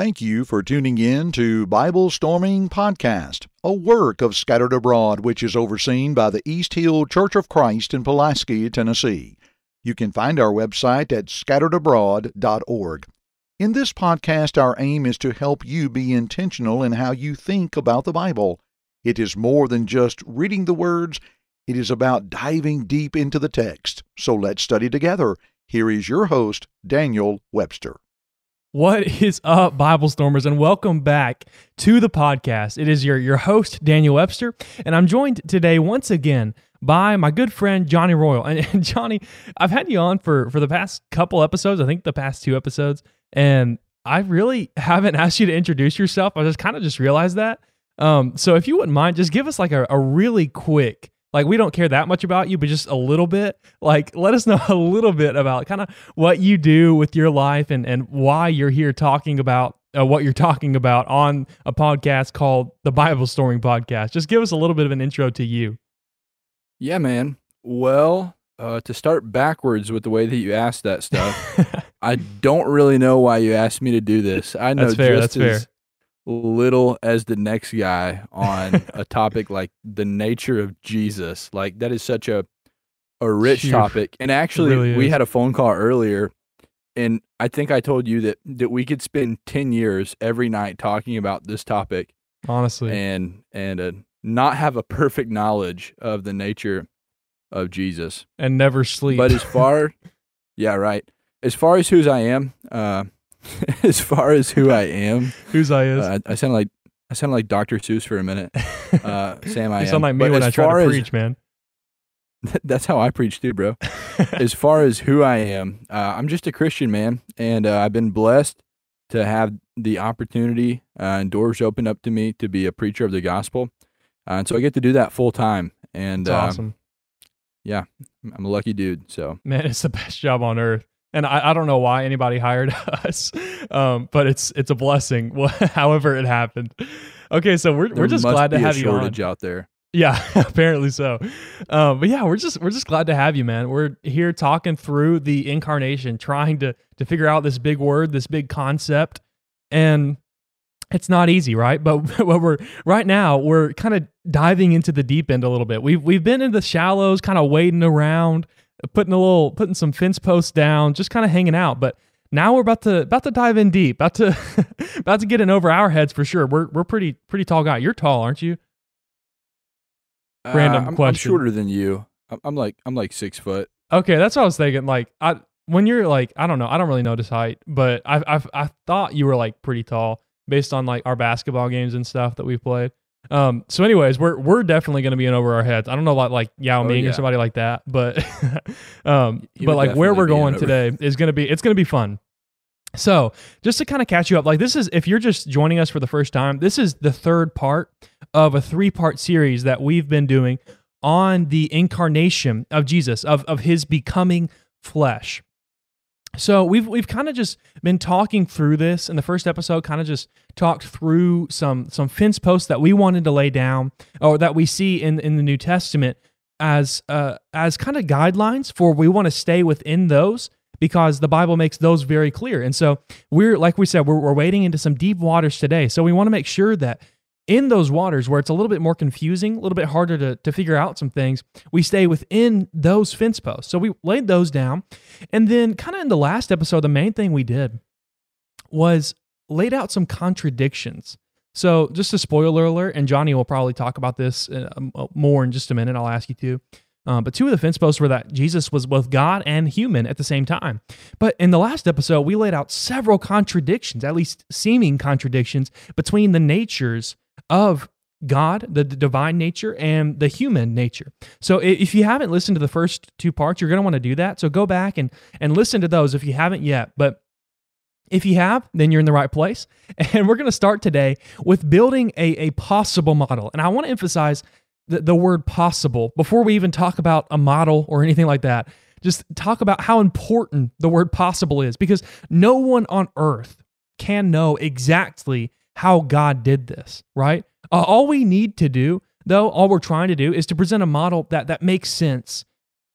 Thank you for tuning in to Bible Storming Podcast, a work of Scattered Abroad which is overseen by the East Hill Church of Christ in Pulaski, Tennessee. You can find our website at scatteredabroad.org. In this podcast, our aim is to help you be intentional in how you think about the Bible. It is more than just reading the words, it is about diving deep into the text. So let's study together. Here is your host, Daniel Webster. What is up, Bible Stormers, and welcome back to the podcast. It is your, your host, Daniel Webster, and I'm joined today once again by my good friend Johnny Royal. And, and, Johnny, I've had you on for, for the past couple episodes, I think the past two episodes, and I really haven't asked you to introduce yourself. I just kind of just realized that. Um, so if you wouldn't mind, just give us like a, a really quick like we don't care that much about you, but just a little bit. Like let us know a little bit about kind of what you do with your life and and why you're here talking about uh, what you're talking about on a podcast called the Bible Storming Podcast. Just give us a little bit of an intro to you. Yeah, man. Well, uh, to start backwards with the way that you asked that stuff, I don't really know why you asked me to do this. I know that's fair, just that's as fair little as the next guy on a topic like the nature of Jesus. Like that is such a a rich Phew. topic. And actually, really we had a phone call earlier, and I think I told you that that we could spend ten years every night talking about this topic, Honestly. and and uh, not have a perfect knowledge of the nature of Jesus. and never sleep. But as far, yeah, right. As far as whose I am, uh, as far as who I am, Whose I is. uh, I, I sound like I sound like Dr. Seuss for a minute. Uh, Sam, I you am. sound like me But when I try to as- preach, man. That's how I preach too, bro. as far as who I am, uh, I'm just a Christian man, and uh, I've been blessed to have the opportunity uh, and doors opened up to me to be a preacher of the gospel, uh, and so I get to do that full time. And uh, awesome. Yeah, I'm a lucky dude. So Man, it's the best job on earth. And I, I don't know why anybody hired us, um, but it's it's a blessing. However, it happened. Okay, so we're there we're just glad to have you on. out there. Yeah, apparently so. Um, but yeah, we're just we're just glad to have you, man. We're here talking through the incarnation, trying to to figure out this big word, this big concept, and it's not easy, right? But what we're right now, we're kind of diving into the deep end a little bit. We've we've been in the shallows, kind of wading around, putting a little putting some fence posts down, just kind of hanging out. But now we're about to about to dive in deep, about to about to get in over our heads for sure. We're we're pretty pretty tall guy. You're tall, aren't you? Random Uh, I'm, I'm shorter than you. I'm, I'm like I'm like six foot. Okay, that's what I was thinking. Like, I when you're like, I don't know, I don't really notice height, but I I I thought you were like pretty tall based on like our basketball games and stuff that we've played. Um. So, anyways, we're we're definitely going to be in over our heads. I don't know like like Yao Oh, Ming yeah. or somebody like that, but um. He but like where we're going today is going to be it's going to be fun. So, just to kind of catch you up, like this is if you're just joining us for the first time, this is the third part of a three-part series that we've been doing on the incarnation of Jesus, of of his becoming flesh. So we've we've kind of just been talking through this in the first episode, kind of just talked through some some fence posts that we wanted to lay down or that we see in in the New Testament as uh as kind of guidelines for we want to stay within those because the Bible makes those very clear. And so we're like we said, we're, we're wading into some deep waters today. So we want to make sure that in those waters where it's a little bit more confusing, a little bit harder to, to figure out some things, we stay within those fence posts. So we laid those down. And then, kind of in the last episode, the main thing we did was laid out some contradictions. So, just a spoiler alert, and Johnny will probably talk about this uh, um, more in just a minute. I'll ask you to. Um, but two of the fence posts were that Jesus was both God and human at the same time. But in the last episode, we laid out several contradictions, at least seeming contradictions, between the natures of God, the, divine nature, and the human nature. So if you haven't listened to the first two parts, you're going to want to do that. So go back and and listen to those if you haven't yet. But if you have, then you're in the right place. And we're going to start today with building a, a possible model. And I want to emphasize the, the word possible before we even talk about a model or anything like that. Just talk about how important the word possible is because no one on earth can know exactly how God did this, right? Uh, all we need to do, though, all we're trying to do is to present a model that, that makes sense,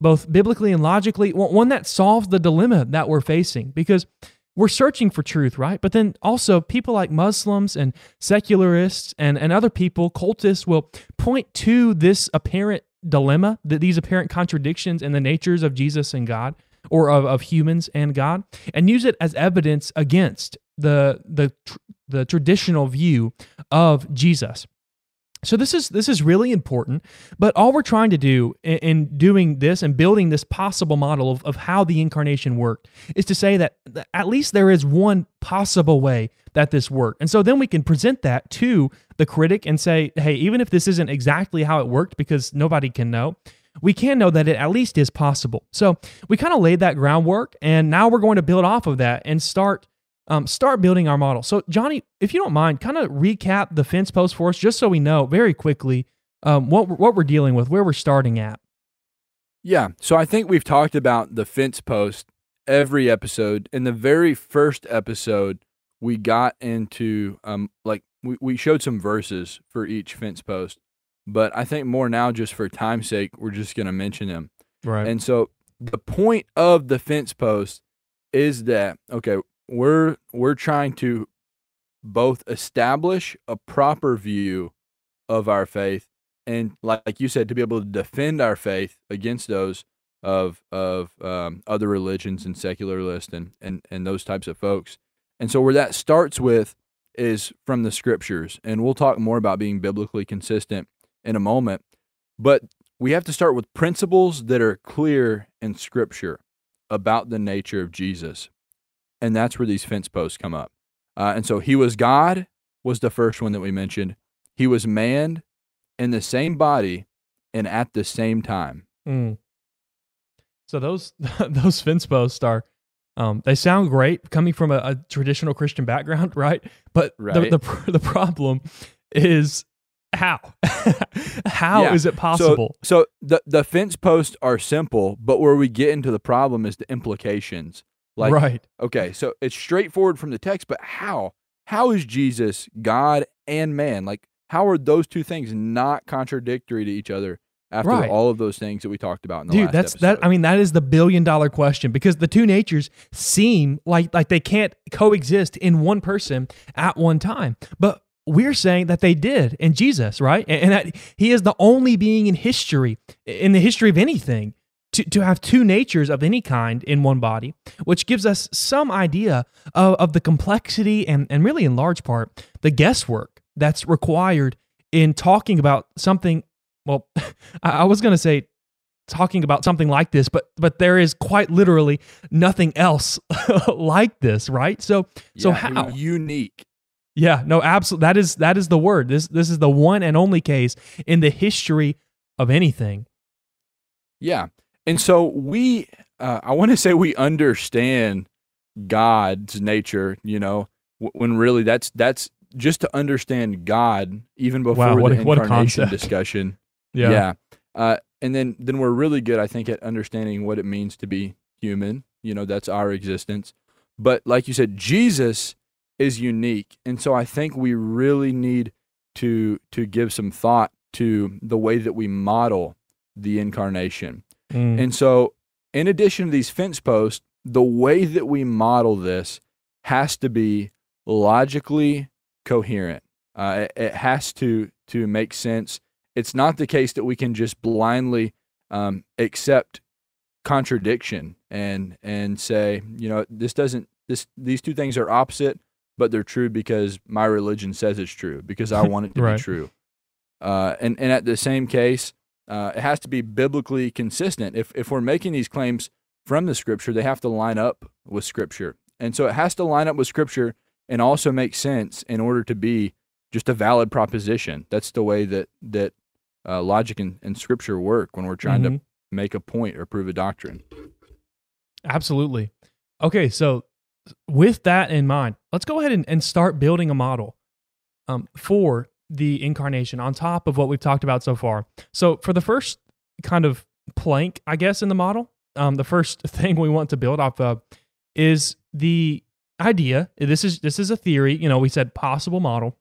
both biblically and logically, one that solves the dilemma that we're facing. Because we're searching for truth, right? But then also people like Muslims and secularists and, and other people, cultists, will point to this apparent dilemma, that these apparent contradictions in the natures of Jesus and God or of, of humans and God, and use it as evidence against the the the traditional view of Jesus. So this is this is really important, but all we're trying to do in, in, doing this and building this possible model of, of how the incarnation worked is to say that at least there is one possible way that this worked. And so then we can present that to the critic and say, hey, even if this isn't exactly how it worked because nobody can know, we can know that it at least is possible. So we kind of laid that groundwork, and now we're going to build off of that and start um, start building our model. So Johnny, if you don't mind, kind of recap the fence post for us, just so we know very quickly um, what what we're dealing with, where we're starting at. Yeah. So I think we've talked about the fence post every episode. In the very first episode, we got into um like we, we showed some verses for each fence post but I think more now, just for time's sake, we're just going to mention them. Right. And so the point of the fence post is that okay, we're we're trying to both establish a proper view of our faith and like you said to be able to defend our faith against those of of um, other religions and secularists and, and and those types of folks and so where that starts with is from the scriptures and we'll talk more about being biblically consistent in a moment. But we have to start with principles that are clear in Scripture about the nature of Jesus. And that's where these fence posts come up. Uh, and so he was God, was the first one that we mentioned. He was man in the same body and at the same time. Mm. So those those fence posts are um, they sound great coming from a, a traditional Christian background, right? But right. The, the the problem is how? How yeah. is it possible? So, so the the fence posts are simple, but where we get into the problem is the implications. Like, right. Okay, so it's straightforward from the text, but how? How is Jesus God and man? Like, how are those two things not contradictory to each other? After right. all of those things that we talked about in the Dude, that's episode. that. I mean, that is the billion dollar question because the two natures seem like like they can't coexist in one person at one time. But we're saying that they did in Jesus, right? And, that he is the only being in history, in the history of anything, to, to have two natures of any kind in one body, which gives us some idea of, of the complexity and, and really, in large part, the guesswork that's required in talking about something. Well, I was going to say talking about something like this, but but there is quite literally nothing else like this, right? So yeah, so how unique yeah, no, absolutely. That is that is the word. This this is the one and only case in the history of anything. Yeah, and so we, uh, I want to say we understand God's nature. You know, when really that's that's just to understand God even before wow, what, the incarnation discussion. Yeah, yeah, uh, and then then we're really good, I think, at understanding what it means to be human. You know, that's our existence. But like you said, Jesus is unique. And so I think we really need to to give some thought to the way that we model the incarnation. Mm. And so in addition to these fence posts, the way that we model this has to be logically coherent. Uh, it, it, has to to make sense. It's not the case that we can just blindly um, accept contradiction and and say, you know, this doesn't this these two things are opposite but they're true because my religion says it's true because I want it to right. be true. Uh, and and at the same case, uh, it has to be biblically consistent. If if we're making these claims from the Scripture, they have to line up with Scripture, and so it has to line up with Scripture and also make sense in order to be just a valid proposition. That's the way that that uh, logic and, and, Scripture work when we're trying mm-hmm. to make a point or prove a doctrine. Absolutely. Okay, so with that in mind, let's go ahead and, and start building a model um, for the incarnation on top of what we've talked about so far. So, for the first kind of plank, I guess, in the model, um, the first thing we want to build off of is the idea. This is this is a theory. You know, we said possible model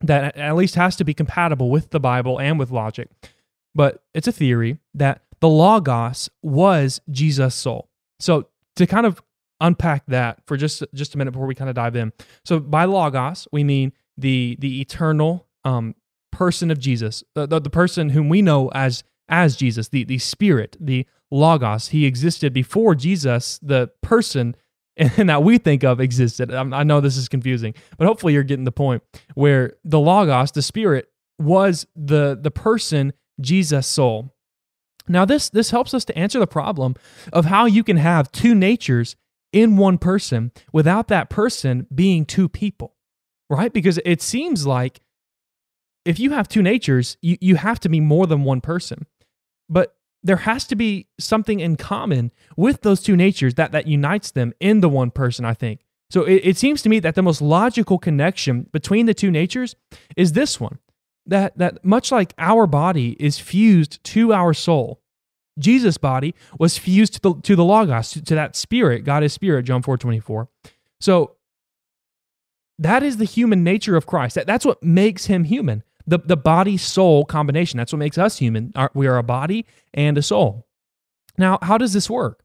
that at least has to be compatible with the Bible and with logic. But it's a theory that the Logos was Jesus' soul. So to kind of unpack that for just just a minute before we kind of dive in. So by logos, we mean the the eternal um, person of Jesus, the, the, the person whom we know as as Jesus, the the Spirit, the logos. He existed before Jesus, the person and that we think of existed. I know this is confusing, but hopefully you're getting the point where the logos, the spirit, was the the person Jesus soul. Now this this helps us to answer the problem of how you can have two natures in one person without that person being two people. Right? Because it seems like if you have two natures, you, you have to be more than one person. But there has to be something in common with those two natures that, that unites them in the one person, I think. So it, it seems to me that the most logical connection between the two natures is this one that, that much like our body is fused to our soul, Jesus' body was fused to the, to the Logos, to, to that spirit. God is spirit, John 4 24. So that is the human nature of Christ. That, that's what makes him human the, the body soul combination. That's what makes us human. We are a body and a soul. Now, how does this work?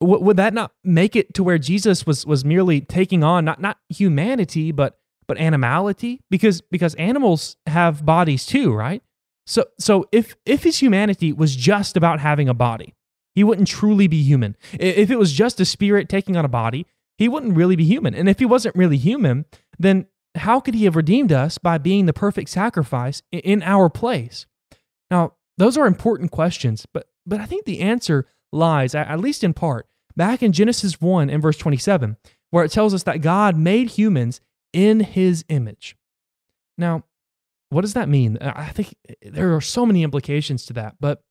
W- would that not make it to where Jesus was was merely taking on not not humanity but but animality because because animals have bodies too, right? So so if if his humanity was just about having a body, he wouldn't truly be human. If it was just a spirit taking on a body, he wouldn't really be human. And if he wasn't really human, then how could he have redeemed us by being the perfect sacrifice in our place? Now, those are important questions, but but I think the answer lies, at least in part, back in Genesis 1 and verse 27, where it tells us that God made humans in his image. Now, what does that mean? I think there are so many implications to that, but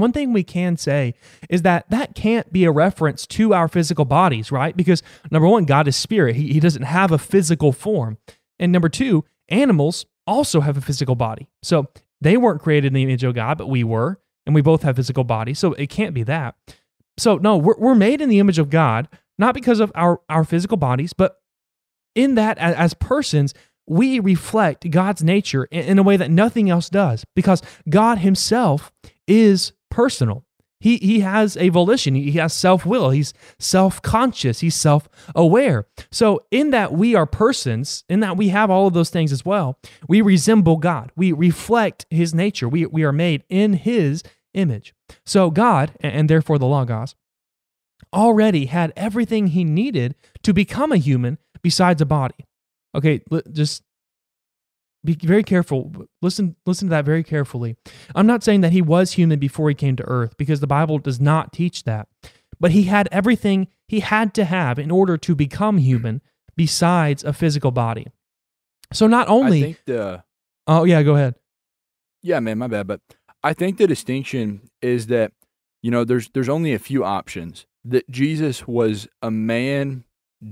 one thing we can say is that that can't be a reference to our physical bodies, right? Because number one, God is spirit, He, he doesn't have a physical form. And number two, animals also have a physical body. So they weren't created in the image of God, but we were, and we both have physical bodies. So it can't be that. So, no, we're, we're made in the image of God, not because of our, our physical bodies, but in that, as, as persons, we reflect God's nature in, in a way that nothing else does because God Himself is personal. He, he has a volition. He has self will. He's self conscious. He's self aware. So, in that we are persons, in that we have all of those things as well, we resemble God. We reflect his nature. We, we are made in his image. So, God, and therefore the Logos, already had everything he needed to become a human besides a body. Okay, just be very careful. Listen, listen to that very carefully. I'm not saying that he was human before he came to earth because the Bible does not teach that. But he had everything he had to have in order to become human besides a physical body. So not only I think the Oh yeah, go ahead. Yeah, man, my bad, but I think the distinction is that you know, there's there's only a few options. That Jesus was a man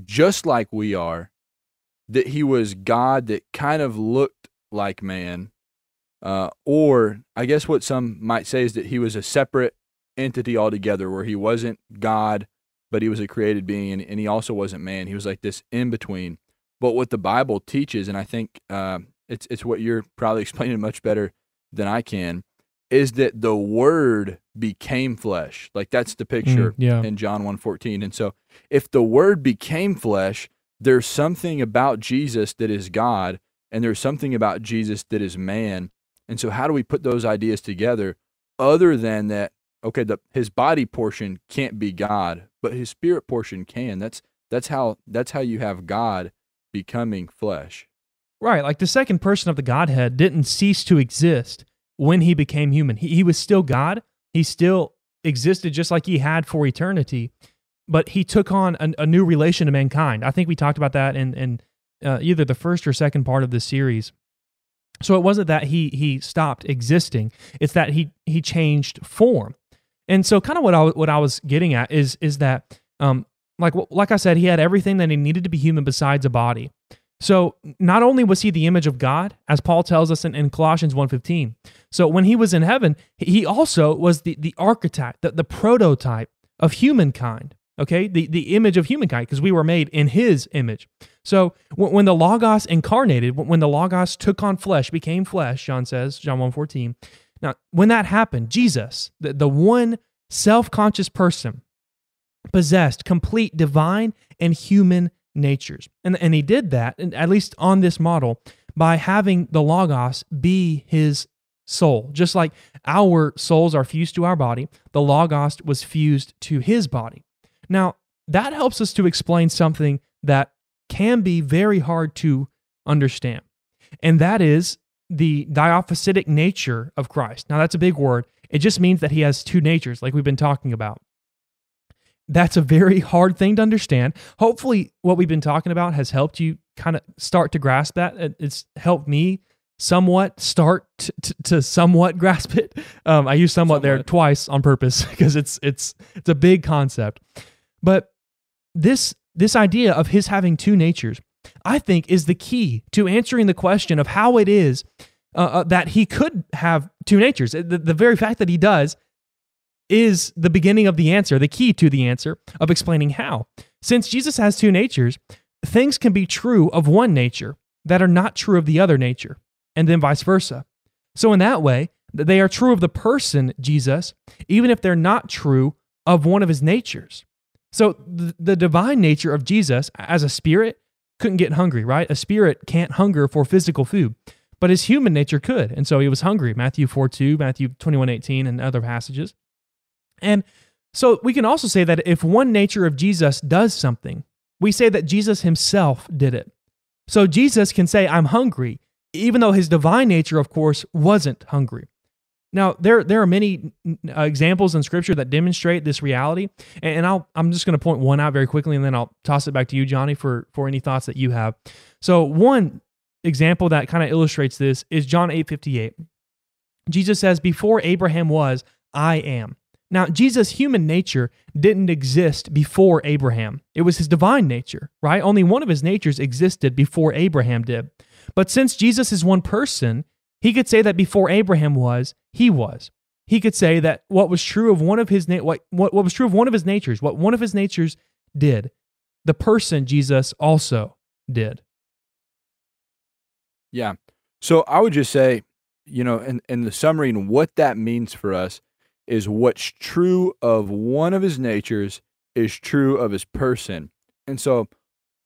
just like we are that he was God that kind of looked like man. Uh, or I guess what some might say is that he was a separate entity altogether, where he wasn't God, but he was a created being, and, and he also wasn't man. He was like this in between. But what the Bible teaches, and I think uh, it's it's what you're probably explaining much better than I can, is that the Word became flesh. Like that's the picture mm, yeah. in John 1.14. And so if the Word became flesh, there's something about Jesus that is God, and there's something about Jesus that is man. And so, how do we put those ideas together other than that? Okay, the his body portion can't be God, but his spirit portion can. That's that's how that's how you have God becoming flesh. Right, like the second person of the Godhead didn't cease to exist when he became human. He, he was still God. He still existed just like he had for eternity but he took on a, a, new relation to mankind. I think we talked about that in, in uh, either the first or second part of the series. So it wasn't that he he stopped existing; it's that he he changed form. And so, kind of what I what I was getting at is is that um like like I said, he had everything that he needed to be human besides a body. So not only was he the image of God, as Paul tells us in, in Colossians 1.15, so when he was in heaven, he also was the, the archetype, the, the prototype of humankind okay the, the image of humankind because we were made in his image so when, when the logos incarnated when the logos took on flesh became flesh john says john 1.14 now when that happened jesus the, the one self-conscious person possessed complete divine and human natures. And, and he did that, at least on this model, by having the Logos be his soul. Just like our souls are fused to our body, the Logos was fused to his body. Now, that helps us to explain something that can be very hard to understand, and that is the dyophysitic nature of Christ. Now, that's a big word. It just means that he has two natures, like we've been talking about. That's a very hard thing to understand. Hopefully, what we've been talking about has helped you kind of start to grasp that. It's helped me somewhat start to, to, to somewhat grasp it. Um, I use somewhat, somewhat, there twice on purpose because it's it's it's a big concept. But this this idea of his having two natures, I think, is the key to answering the question of how it is uh, uh, that he could have two natures. The, the very fact that he does is the beginning of the answer, the key to the answer of explaining how. Since Jesus has two natures, things can be true of one nature that are not true of the other nature, and then vice versa. So, in that way, they are true of the person, Jesus, even if they're not true of one of his natures. So, the, divine nature of Jesus as a spirit couldn't get hungry, right? A spirit can't hunger for physical food, but his human nature could. And so he was hungry. Matthew 4 2, Matthew 21 18, and other passages. And so we can also say that if one nature of Jesus does something, we say that Jesus himself did it. So Jesus can say, I'm hungry, even though his divine nature, of course, wasn't hungry. Now, there, there are many uh, examples in Scripture that demonstrate this reality, and I'll, I'm just going to point one out very quickly, and then I'll toss it back to you, Johnny, for, for any thoughts that you have. So, one example that kind of illustrates this is John 8 58. Jesus says, Before Abraham was, I am. Now, Jesus' human nature didn't exist before Abraham. It was his divine nature, right? Only one of his natures existed before Abraham did. But since Jesus is one person, he could say that before Abraham was, he was. He could say that what was true of one of his what, what, what was true of one of his natures, what one of his natures did, the person Jesus also did. Yeah. So I would just say, you know, in, in the summary and what that means for us is what's true of one of his natures is true of his person. And so,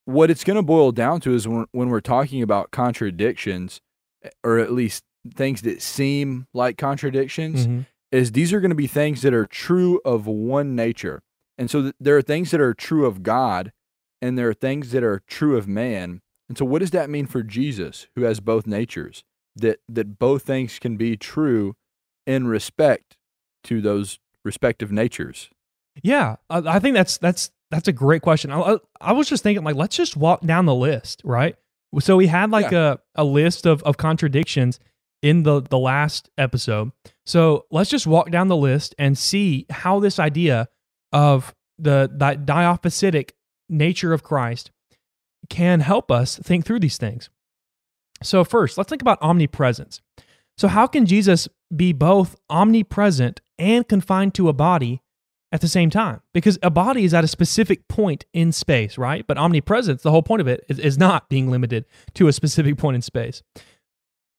what it's going to boil down to is when, when we're talking about contradictions, eh, or at least things that seem like contradictions, mm-hmm. is these are going to be things that are true of one nature. And so, th- there are things that are true of God, and there are things that are true of man. And so, what does that mean for Jesus, who has both natures? That that both things can be true in respect to those respective natures? Yeah, I think that's that's that's a great question. I, I was just thinking like let's just walk down the list, right? So we had like yeah. a, a list of, of contradictions in the the last episode. So let's just walk down the list and see how this idea of the, the dyophysitic nature of Christ can help us think through these things. So first, let's think about omnipresence. So how can Jesus be both omnipresent and confined to a body at the same time because a body is at a specific point in space, right? But omnipresence, the whole point of it is, is not being limited to a specific point in space.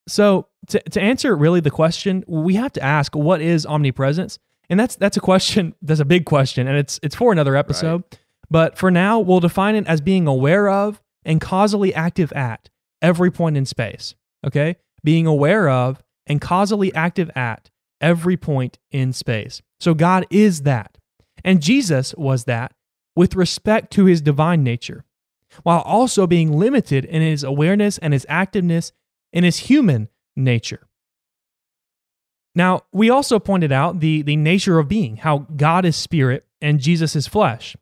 So to, to answer really the question, we have to ask what is omnipresence? And that's that's a question, that's a big question, and it's it's for another episode. Right. But for now, we'll define it as being aware of and causally active at every point in space. Okay? Being aware of and causally active at every point in space. So God is that. And Jesus was that with respect to his divine nature, while also being limited in his awareness and his activeness in his human nature. Now, we also pointed out the, the nature of being, how God is spirit and Jesus is flesh.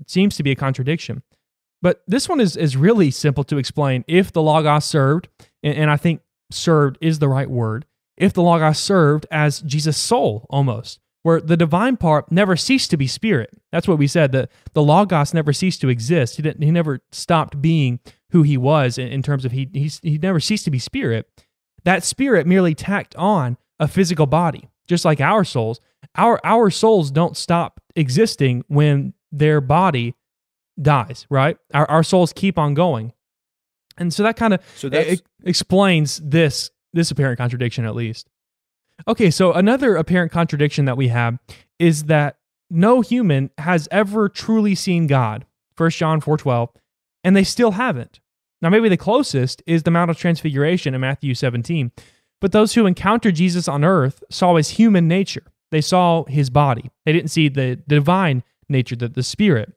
It seems to be a contradiction. But this one is, is really simple to explain. If the Logos served, and, and I think served is the right word, if the Logos served as Jesus' soul almost, where the divine part never ceased to be spirit. That's what we said. The, the Logos never ceased to exist. He, didn't, he never stopped being who he was in, in terms of he, he, he never ceased to be spirit. That spirit merely tacked on a physical body, just like our souls. Our, our souls don't stop existing when their body dies, right? Our, our souls keep on going. And so that kind of so that explains this this apparent contradiction at least. Okay, so another apparent contradiction that we have is that no human has ever truly seen God. 1 John 4:12, and they still haven't. Now maybe the closest is the Mount of Transfiguration in Matthew 17. But those who encountered Jesus on earth saw his human nature. They saw his body. They didn't see the divine nature, the, the spirit.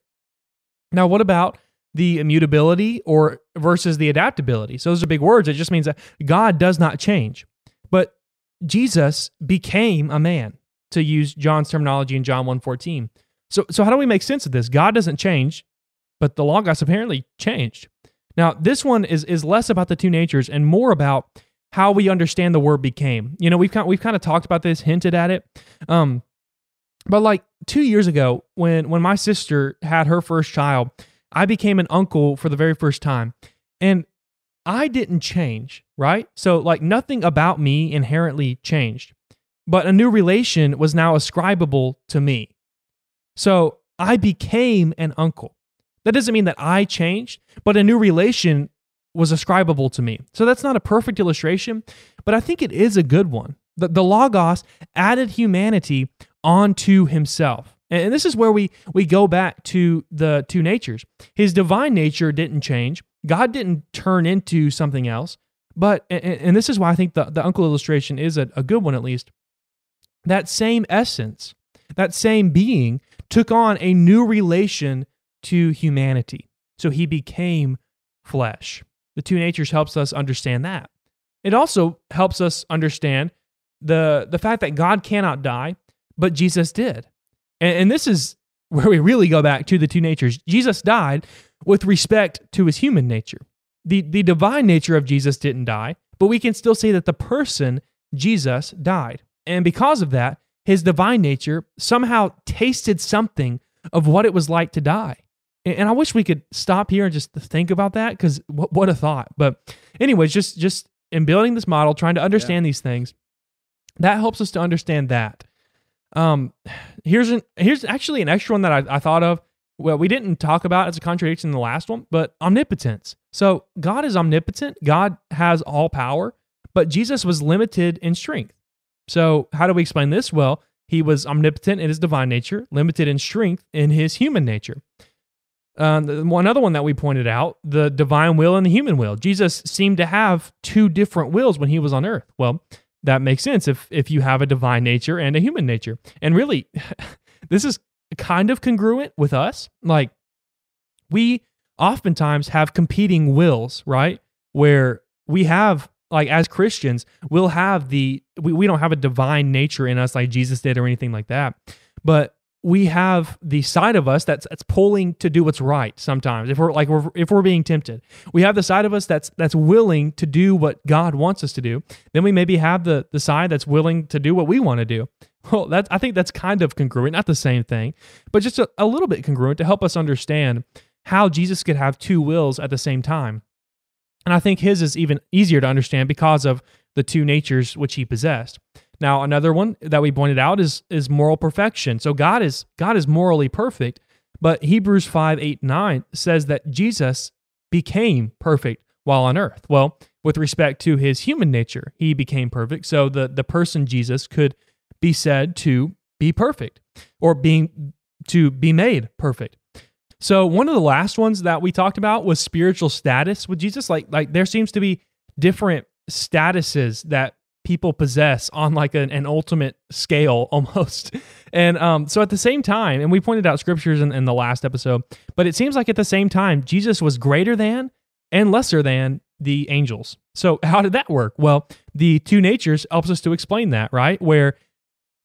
Now, what about the immutability or versus the adaptability? So those are big words. It just means that God does not change. But Jesus became a man, to use John's terminology in John 1:14. So so how do we make sense of this? God doesn't change, but the Logos apparently changed. Now, this one is is less about the two natures and more about how we understand the word became. You know, we've kind we've kind of talked about this, hinted at it. Um, but like two years ago, when when my sister had her first child, I became an uncle for the very first time, and I didn't change, right? So like nothing about me inherently changed, but a new relation was now ascribable to me. So I became an uncle. That doesn't mean that I changed, but a new relation was ascribable to me. So that's not a perfect illustration, but I think it is a good one. The, the Logos added humanity onto himself. And this is where we, we go back to the two natures. His divine nature didn't change, God didn't turn into something else. But, and, and this is why I think the, the uncle illustration is a, a good one at least. That same essence, that same being took on a new relation to humanity. So he became flesh. The two natures helps us understand that. It also helps us understand the the fact that God cannot die, but Jesus did. And, and this is where we really go back to the two natures. Jesus died with respect to his human nature. The, the divine nature of Jesus didn't die, but we can still say that the person, Jesus, died. And because of that, his divine nature somehow tasted something of what it was like to die. And I wish we could stop here and just think about that because what, what a thought. But anyways, just just in building this model, trying to understand yeah. these things, that helps us to understand that. Um, here's an here's actually an extra one that I, I thought of. Well, we didn't talk about as a contradiction in the last one, but omnipotence. So God is omnipotent. God has all power, but Jesus was limited in strength. So how do we explain this? Well, he was omnipotent in his divine nature, limited in strength in his human nature. Um, another one that we pointed out the divine will and the human will. Jesus seemed to have two different wills when he was on earth. Well, that makes sense if, if you have a divine nature and a human nature. And really, this is kind of congruent with us. Like, we oftentimes have competing wills, right? Where we have, like, as Christians, we'll have the, we, we don't have a divine nature in us like Jesus did or anything like that. But we have the side of us that's that's pulling to do what's right sometimes. If we're like we're, if we're being tempted we have the side of us that's that's willing to do what god wants us to do. Then we maybe have the the side that's willing to do what we want to do. Well that i think that's kind of congruent not the same thing but just a, a little bit congruent to help us understand how jesus could have two wills at the same time. And i think his is even easier to understand because of the two natures which he possessed now, another one that we pointed out is is moral perfection. So God is God is morally perfect, but Hebrews 5, 8, 9 says that Jesus became perfect while on earth. Well, with respect to his human nature, he became perfect. So the, the person Jesus could be said to be perfect or being to be made perfect. So one of the last ones that we talked about was spiritual status with Jesus. Like like there seems to be different statuses that people possess on like an, an ultimate scale almost. And um, so at the same time, and we pointed out scriptures in, in the last episode, but it seems like at the same time, Jesus was greater than and lesser than the angels. So how did that work? Well, the two natures helps us to explain that, right? Where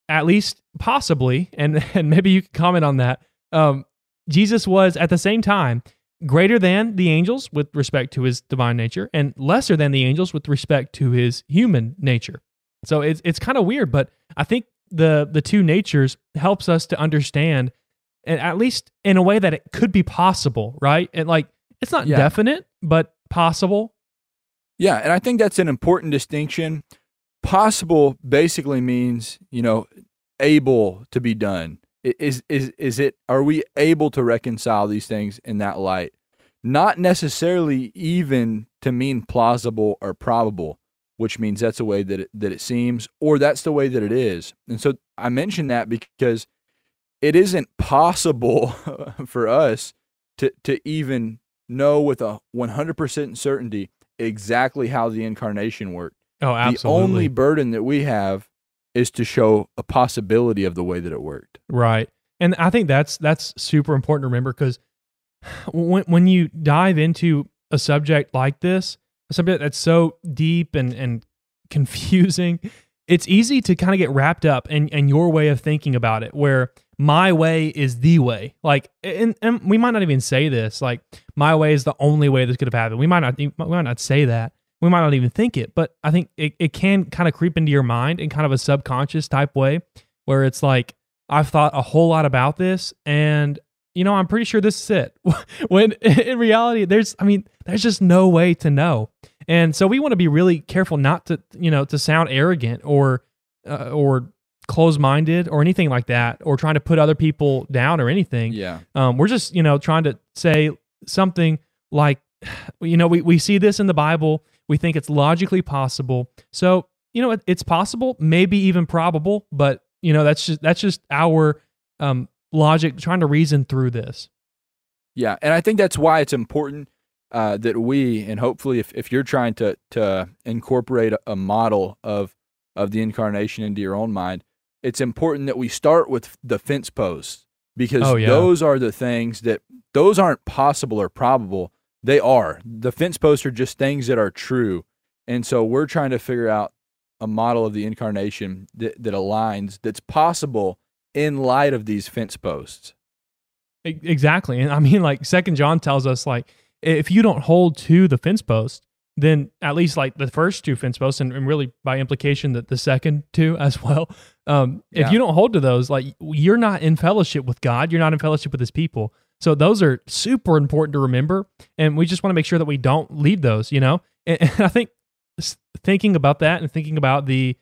at least possibly, and, and maybe you can comment on that, um, Jesus was at the same time greater than the angels with respect to his divine nature and lesser than the angels with respect to his human nature. So it's it's kind of weird, but I think the the two natures helps us to understand and at least in a way that it could be possible, right? And like it's not yeah. definite, but possible. Yeah, and I think that's an important distinction. Possible basically means, you know, able to be done is is is it are we able to reconcile these things in that light not necessarily even to mean plausible or probable which means that's the way that it, that it seems or that's the way that it is and so i mention that because it isn't possible for us to to even know with a 100% certainty exactly how the incarnation worked. Oh, absolutely. The only burden that we have is to show a possibility of the way that it worked. Right. And I think that's that's super important to remember because when when you dive into a subject like this, a subject that's so deep and and confusing, it's easy to kind of get wrapped up in, in your way of thinking about it, where my way is the way. Like, and, and we might not even say this, like, my way is the only way this could have happened. We might not, we might not say that. We might not even think it, but I think it, it can kind of creep into your mind in kind of a subconscious type way where it's like, I've thought a whole lot about this and you know, I'm pretty sure this is it. when in reality, there's, I mean, there's just no way to know. And so we want to be really careful not to, you know, to sound arrogant or, uh, or close-minded or anything like that, or trying to put other people down or anything. Yeah. Um, we're just, you know, trying to say something like, you know, we, we see this in the Bible. We think it's logically possible. So, you know, it, it's possible, maybe even probable, but you know, that's just, that's just our, um, logic trying to reason through this. Yeah. And I think that's why it's important uh, that we and hopefully if, if you're trying to to incorporate a, model of of the incarnation into your own mind it's important that we start with the fence posts because Oh, yeah. those are the things that those aren't possible or probable they are the fence posts are just things that are true and so we're trying to figure out a model of the incarnation that, that aligns that's possible in light of these fence posts Exactly. And I mean, like, Second John tells us, like, if you don't hold to the fence post, then at least like the first two fence posts, and, and really by implication that the second two as well. Um, Yeah. If you don't hold to those, like you're not in fellowship with God, you're not in fellowship with His people. So those are super important to remember, and we just want to make sure that we don't leave those. You know, and, and I think thinking about that and thinking about the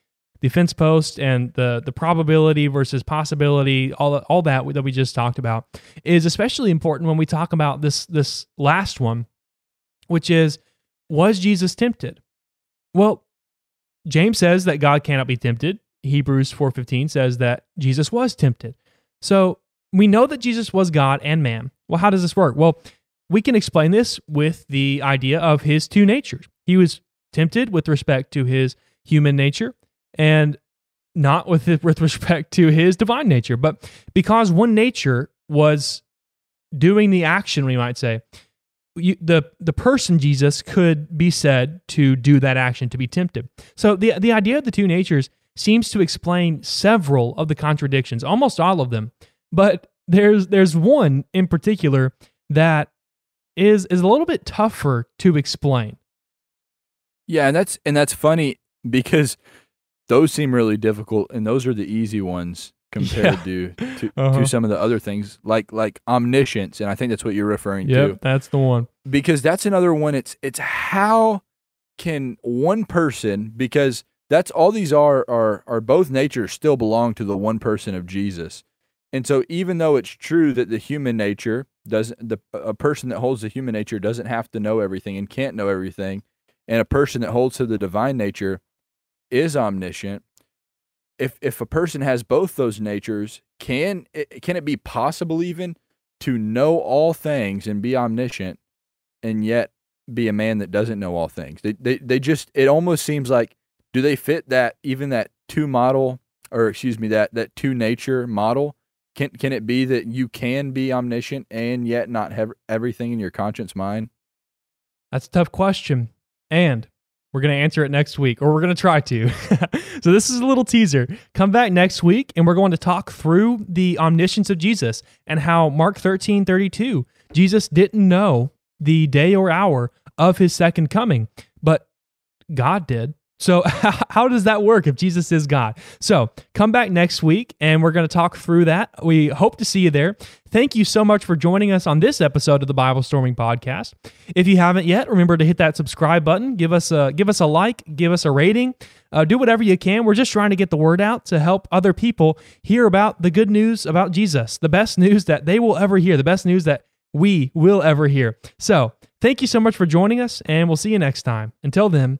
fence post and the the probability versus possibility, all all that that we just talked about is especially important when we talk about this this last one, which is was Jesus tempted? Well, James says that God cannot be tempted. Hebrews 4:15 says that Jesus was tempted. So, we know that Jesus was God and man. Well, how does this work? Well, we can explain this with the idea of his two natures. He was tempted with respect to his human nature and not with with respect to his divine nature, but because one nature was doing the action, we might say, you, the the person Jesus could be said to do that action to be tempted. So the the idea of the two natures seems to explain several of the contradictions, almost all of them. But there's there's one in particular that is is a little bit tougher to explain. Yeah, and that's and that's funny because those seem really difficult, and those are the easy ones compared Yeah. to to, Uh-huh. to some of the other things like like omniscience, and I think that's what you're referring to. Yep, that's the one. Because that's another one. It's it's how can one person because that's all these are are are both natures still belong to the one person of Jesus. And so even though it's true that the human nature doesn't the a person that holds the human nature doesn't have to know everything and can't know everything, and a person that holds to the divine nature is omniscient. If if a person has both those natures, can it, can it be possible even to know all things and be omniscient and yet be a man that doesn't know all things? They they they just it almost seems like do they fit that even that two model or excuse me that that two nature model? Can can it be that you can be omniscient and yet not have everything in your conscience mind? That's a tough question. And we're going to answer it next week, or we're going to try to. so, this is a little teaser. Come back next week, and we're going to talk through the omniscience of Jesus and how Mark 13 32, Jesus didn't know the day or hour of his second coming, but God did. So, how does that work if Jesus is God? So, come back next week and we're going to talk through that. We hope to see you there. Thank you so much for joining us on this episode of the Bible Storming Podcast. If you haven't yet, remember to hit that subscribe button. Give us a give us a like, give us a rating. Uh, do whatever you can. We're just trying to get the word out to help other people hear about the good news about Jesus, the best news that they will ever hear, the best news that we will ever hear. So, thank you so much for joining us, and we'll see you next time. Until then,